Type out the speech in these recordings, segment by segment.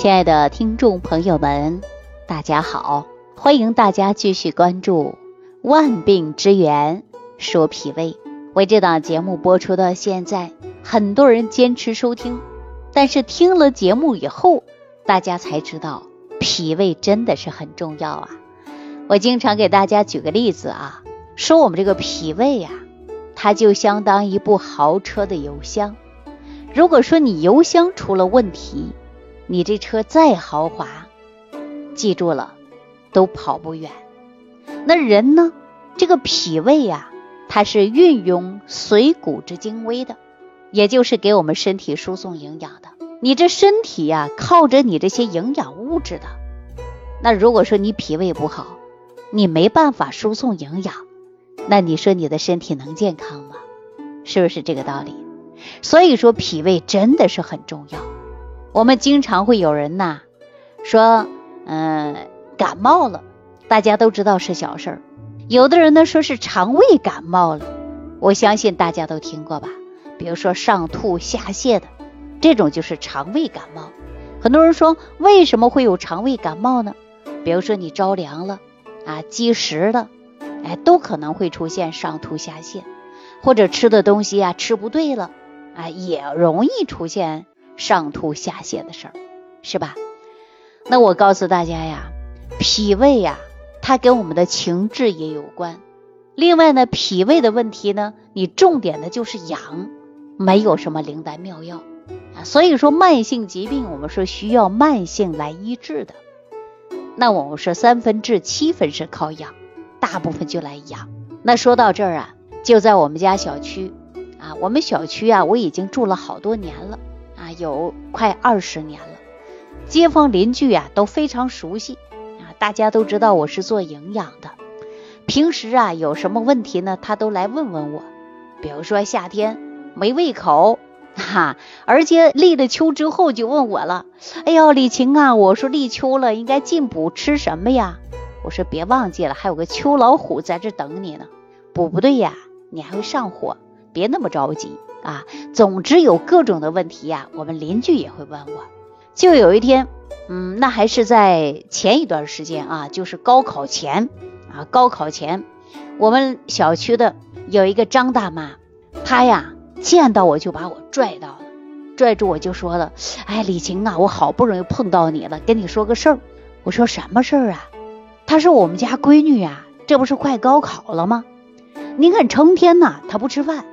亲爱的听众朋友们，大家好，欢迎大家继续关注《万病之源说脾胃》。为这档节目播出到现在，很多人坚持收听，但是听了节目以后，大家才知道脾胃真的是很重要啊。我经常给大家举个例子啊，说我们这个脾胃呀，它就相当一部豪车的油箱。如果说你油箱出了问题，你这车再豪华，记住了，都跑不远。那人呢？这个脾胃呀，它是运用水谷之精微的，也就是给我们身体输送营养的。你这身体呀，靠着你这些营养物质的。那如果说你脾胃不好，你没办法输送营养，那你说你的身体能健康吗？是不是这个道理？所以说脾胃真的是很重要。我们经常会有人呐说，嗯，感冒了，大家都知道是小事儿。有的人呢说是肠胃感冒了，我相信大家都听过吧？比如说上吐下泻的，这种就是肠胃感冒。很多人说为什么会有肠胃感冒呢？比如说你着凉了啊，积食了，哎，都可能会出现上吐下泻，或者吃的东西呀吃不对了，啊，也容易出现。上吐下泻的事儿，是吧？那我告诉大家呀，脾胃呀，它跟我们的情志也有关。另外呢，脾胃的问题呢，你重点的就是养，没有什么灵丹妙药啊。所以说，慢性疾病我们说需要慢性来医治的。那我们说三分治，七分是靠养，大部分就来养。那说到这儿啊，就在我们家小区啊，我们小区啊，我已经住了好多年了。有快二十年了，街坊邻居啊都非常熟悉啊，大家都知道我是做营养的。平时啊有什么问题呢，他都来问问我。比如说夏天没胃口哈，而且立了秋之后就问我了。哎呦，李晴啊，我说立秋了应该进补吃什么呀？我说别忘记了，还有个秋老虎在这等你呢。补不对呀，你还会上火，别那么着急。啊，总之有各种的问题呀，我们邻居也会问我。就有一天，嗯，那还是在前一段时间啊，就是高考前啊，高考前，我们小区的有一个张大妈，她呀见到我就把我拽到了，拽住我就说了：“哎，李晴啊，我好不容易碰到你了，跟你说个事儿。”我说什么事儿啊？她说我们家闺女呀，这不是快高考了吗？您看成天呐，她不吃饭。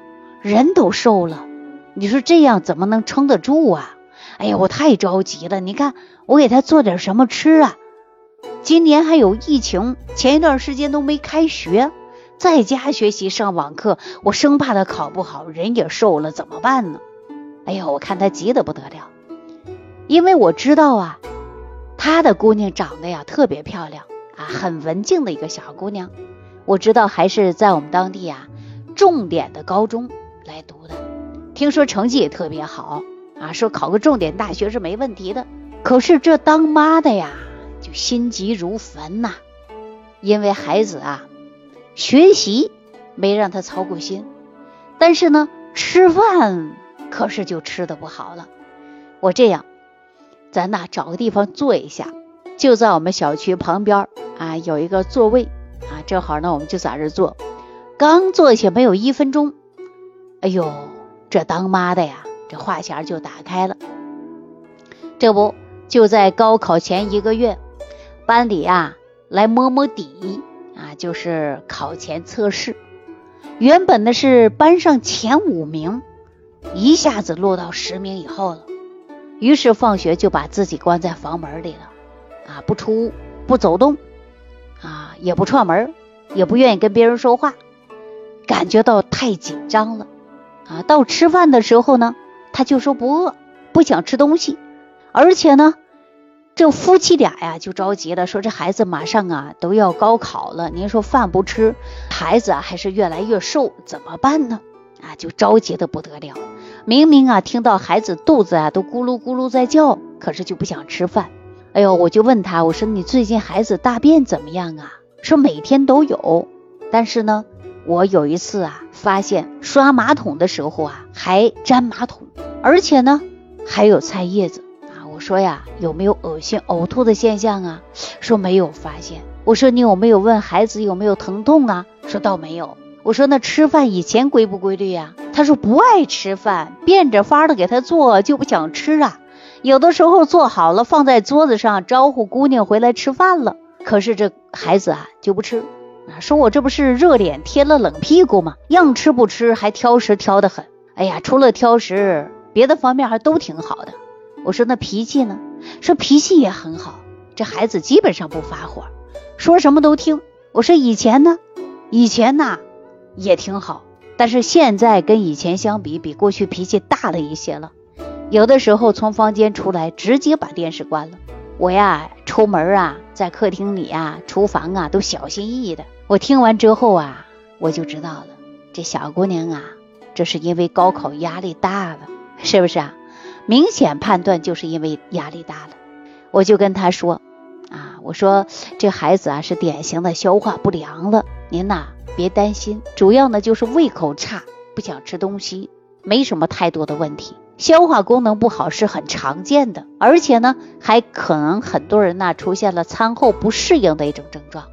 人都瘦了，你说这样怎么能撑得住啊？哎呀，我太着急了。你看，我给他做点什么吃啊？今年还有疫情，前一段时间都没开学，在家学习上网课，我生怕他考不好，人也瘦了，怎么办呢？哎呀，我看他急得不得了，因为我知道啊，他的姑娘长得呀特别漂亮啊，很文静的一个小姑娘，我知道还是在我们当地呀重点的高中。听说成绩也特别好啊，说考个重点大学是没问题的。可是这当妈的呀，就心急如焚呐，因为孩子啊，学习没让他操过心，但是呢，吃饭可是就吃的不好了。我这样，咱呐找个地方坐一下，就在我们小区旁边啊，有一个座位啊，正好呢，我们就在这坐。刚坐下没有一分钟。哎呦，这当妈的呀，这话匣就打开了。这不就在高考前一个月，班里啊来摸摸底啊，就是考前测试。原本呢是班上前五名，一下子落到十名以后了。于是放学就把自己关在房门里了，啊，不出屋，不走动，啊，也不串门，也不愿意跟别人说话，感觉到太紧张了。啊，到吃饭的时候呢，他就说不饿，不想吃东西，而且呢，这夫妻俩呀就着急了，说这孩子马上啊都要高考了，您说饭不吃，孩子啊还是越来越瘦，怎么办呢？啊，就着急的不得了。明明啊听到孩子肚子啊都咕噜咕噜在叫，可是就不想吃饭。哎呦，我就问他，我说你最近孩子大便怎么样啊？说每天都有，但是呢。我有一次啊，发现刷马桶的时候啊，还粘马桶，而且呢还有菜叶子啊。我说。呀，有没有恶心、呕吐的现象啊？说没有发现。我说你有没有问孩子有没有疼痛啊？说倒没有。我说那吃饭以前规不规律呀？他说不爱吃饭，变着法的给他做就不想吃啊。有的时候做好了放在桌子上，招呼姑娘回来吃饭了，可是这孩子啊就不吃，说我这不是热脸贴了冷屁股吗？样吃不吃，还挑食挑得很。哎呀，除了挑食，别的方面还都挺好的。我说那脾气呢？说脾气也很好，这孩子基本上不发火，说什么都听。我说以前呢？以前呐。也挺好，但是现在跟以前相比，比过去脾气大了一些了。有的时候从房间出来，直接把电视关了。我呀，出门啊，在客厅里啊、厨房啊，都小心翼翼的。我听完之后啊，我就知道了，这小姑娘啊，这是因为高考压力大了，是不是啊？明显判断就是因为压力大了。我就跟她说啊，我说这孩子啊是典型的消化不良了，您呐。别担心，主要呢就是胃口差，不想吃东西，没什么太多的问题。消化功能不好是很常见的，而且呢还可能很多人呢出现了餐后不适应的一种症状，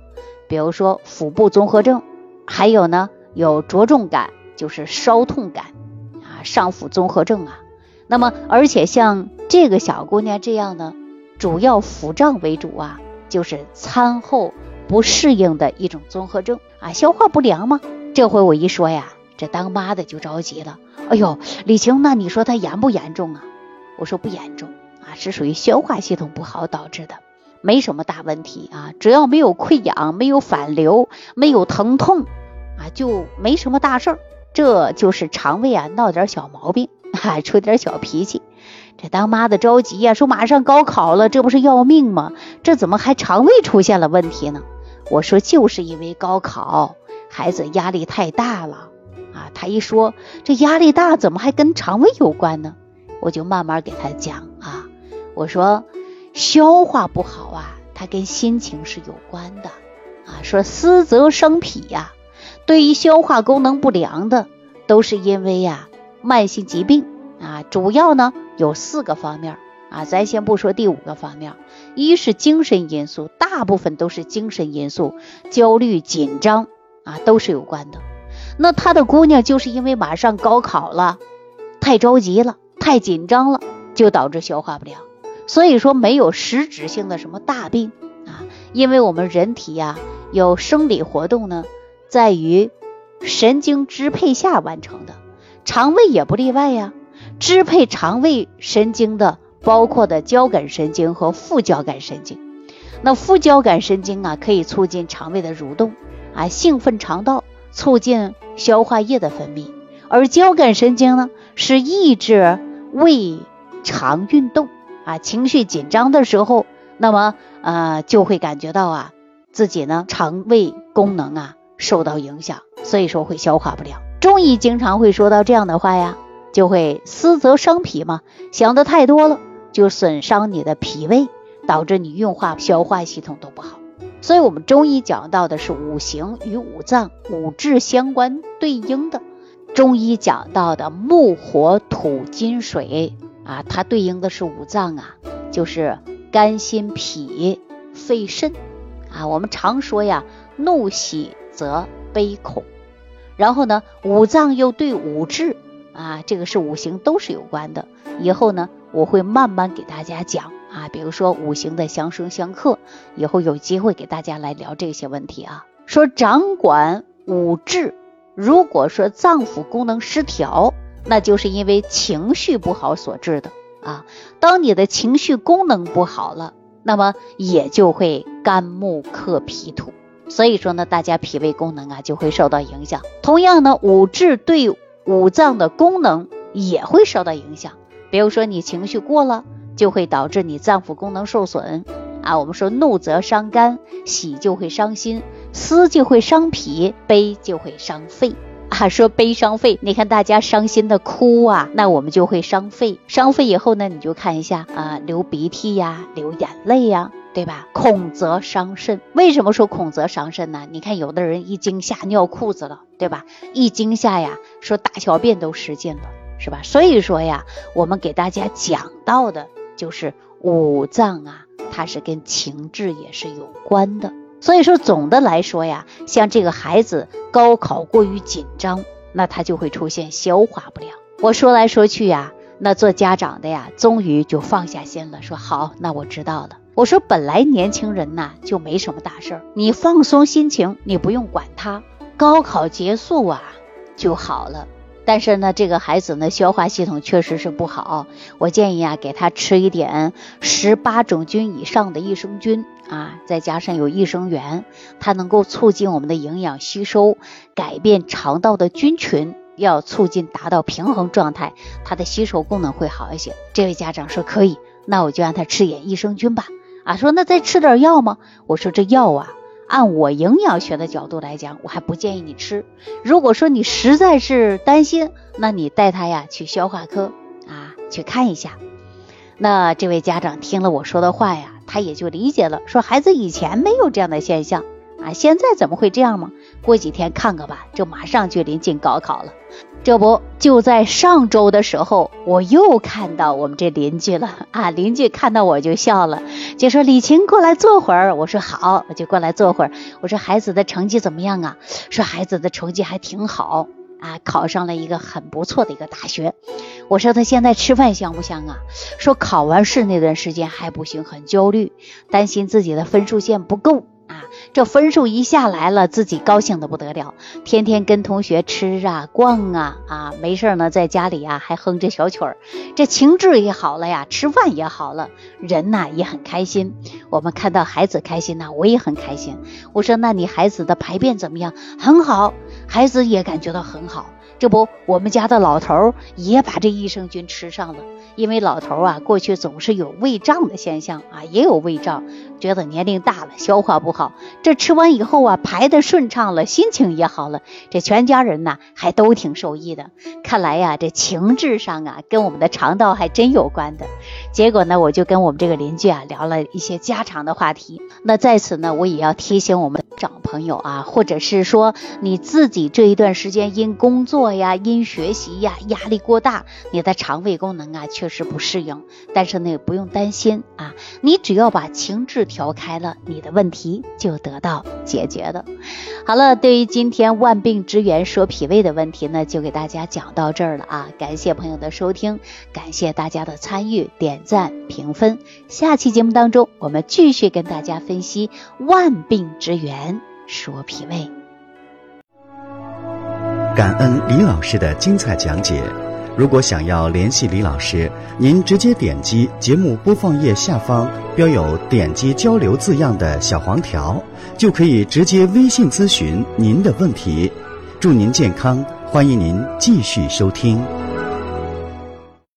比如说腹部综合症，还有呢有着重感，就是烧痛感啊，上腹综合症啊。那么而且像这个小姑娘这样呢，主要腹胀为主啊，就是餐后。不适应的一种综合症啊，消化不良吗？这回我一说呀，这当妈的就着急了。哎呦，李晴，那你说她严不严重啊？我说不严重啊，是属于消化系统不好导致的，没什么大问题啊，只要没有溃疡、没有反流、没有疼痛啊，就没什么大事儿。这就是肠胃啊闹点小毛病，哈，出点小脾气。这当妈的着急呀，说马上高考了，这不是要命吗？这怎么还肠胃出现了问题呢？我说就是因为高考，孩子压力太大了啊！他一说这压力大，怎么还跟肠胃有关呢？我就慢慢给他讲啊，我说消化不好啊，它跟心情是有关的啊。说思则生脾呀，对于消化功能不良的，都是因为呀慢性疾病啊，主要呢有四个方面啊，咱先不说第五个方面。一是精神因素，大部分都是精神因素，焦虑、紧张啊，都是有关的。那他的姑娘就是因为马上高考了，太着急了，太紧张了，就导致消化不良。所以说没有实质性的什么大病啊，因为我们人体呀有生理活动呢，在于神经支配下完成的，肠胃也不例外呀，支配肠胃神经的。包括的交感神经和副交感神经，那副交感神经啊，可以促进肠胃的蠕动啊，兴奋肠道，促进消化液的分泌；而交感神经呢，是抑制胃肠运动啊。情绪紧张的时候，那么呃就会感觉到啊自己呢肠胃功能啊受到影响，所以说会消化不良。中医经常会说到这样的话呀，就会思则伤脾嘛，想的太多了。就损伤你的脾胃，导致你运化消化系统都不好。所以，我们中医讲到的是五行与五脏、五志相关对应的。中医讲到的木、火、土、金、水啊，它对应的是五脏啊，就是肝、心、脾、肺、肾啊。我们常说呀，怒、喜、则、悲、恐。然后呢，五脏又对五志啊，这个是五行都是有关的。以后呢？我会慢慢给大家讲啊，比如说五行的相生相克，以后有机会给大家来聊这些问题啊。说掌管五志，如果说脏腑功能失调，那就是因为情绪不好所致的啊。当你的情绪功能不好了，那么也就会肝木克脾土，所以说呢，大家脾胃功能啊就会受到影响。同样呢，五志对五脏的功能也会受到影响。比如说你情绪过了，就会导致你脏腑功能受损啊。我们说怒则伤肝，喜就会伤心，思就会伤脾，悲就会伤肺啊。说悲伤肺，你看大家伤心的哭啊，那我们就会伤肺。伤肺以后呢，你就看一下啊，流鼻涕呀，流眼泪呀，对吧？恐则伤肾。为什么说恐则伤肾呢？你看有的人一惊吓尿裤子了，对吧？一惊吓呀，说大小便都失禁了。是吧？所以说呀，我们给大家讲到的就是五脏啊，它是跟情志也是有关的。所以说，总的来说呀，像这个孩子高考过于紧张，那他就会出现消化不良。我说来说去呀，那做家长的呀，终于就放下心了，说好，那我知道了。我说本来年轻人呐就没什么大事儿，你放松心情，你不用管他，高考结束啊就好了。但是呢，这个孩子呢，消化系统确实是不好。我建议啊，给他吃一点十八种菌以上的益生菌啊，再加上有益生元，它能够促进我们的营养吸收，改变肠道的菌群，要促进达到平衡状态，它的吸收功能会好一些。这位家长说可以，那我就让他吃点益生菌吧。啊，说那再吃点药吗？我说这药啊。按我营养学的角度来讲，我还不建议你吃。如果说你实在是担心，那你带他呀去消化科啊去看一下。那这位家长听了我说的话呀，他也就理解了，说孩子以前没有这样的现象啊，现在怎么会这样吗？过几天看看吧，这马上就临近高考了。这不就在上周的时候，我又看到我们这邻居了 啊！邻居看到我就笑了，就说：“李晴过来坐会儿。”我说：“好，我就过来坐会儿。”我说：“孩子的成绩怎么样啊？”说：“孩子的成绩还挺好啊，考上了一个很不错的一个大学。”我说：“他现在吃饭香不香啊？”说：“考完试那段时间还不行，很焦虑，担心自己的分数线不够。”啊，这分数一下来了，自己高兴的不得了，天天跟同学吃啊、逛啊，啊，没事呢，在家里啊还哼着小曲儿，这情志也好了呀，吃饭也好了，人呐也很开心。我们看到孩子开心呐，我也很开心。我说，那你孩子的排便怎么样？很好，孩子也感觉到很好。这不，我们家的老头儿也把这益生菌吃上了。因为老头儿啊，过去总是有胃胀的现象啊，也有胃胀，觉得年龄大了，消化不好。这吃完以后啊，排的顺畅了，心情也好了。这全家人呢，还都挺受益的。看来呀，这情志上啊，跟我们的肠道还真有关的。结果呢，我就跟我们这个邻居啊，聊了一些家常的话题。那在此呢，我也要提醒我们长朋友啊，或者是说你自己这一段时间因工作呀、因学习呀，压力过大，你的肠胃功能啊，确实不适应，但是呢，也不用担心啊，你只要把情志调开了，你的问题就得到解决的。好了，对于今天万病之源说脾胃的问题呢，就给大家讲到这儿了啊！感谢朋友的收听，感谢大家的参与、点赞、评分。下期节目当中，我们继续跟大家分析万病之源说脾胃。感恩李老师的精彩讲解。如果想要联系李老师，您直接点击节目播放页下方标有“点击交流”字样的小黄条，就可以直接微信咨询您的问题。祝您健康，欢迎您继续收听。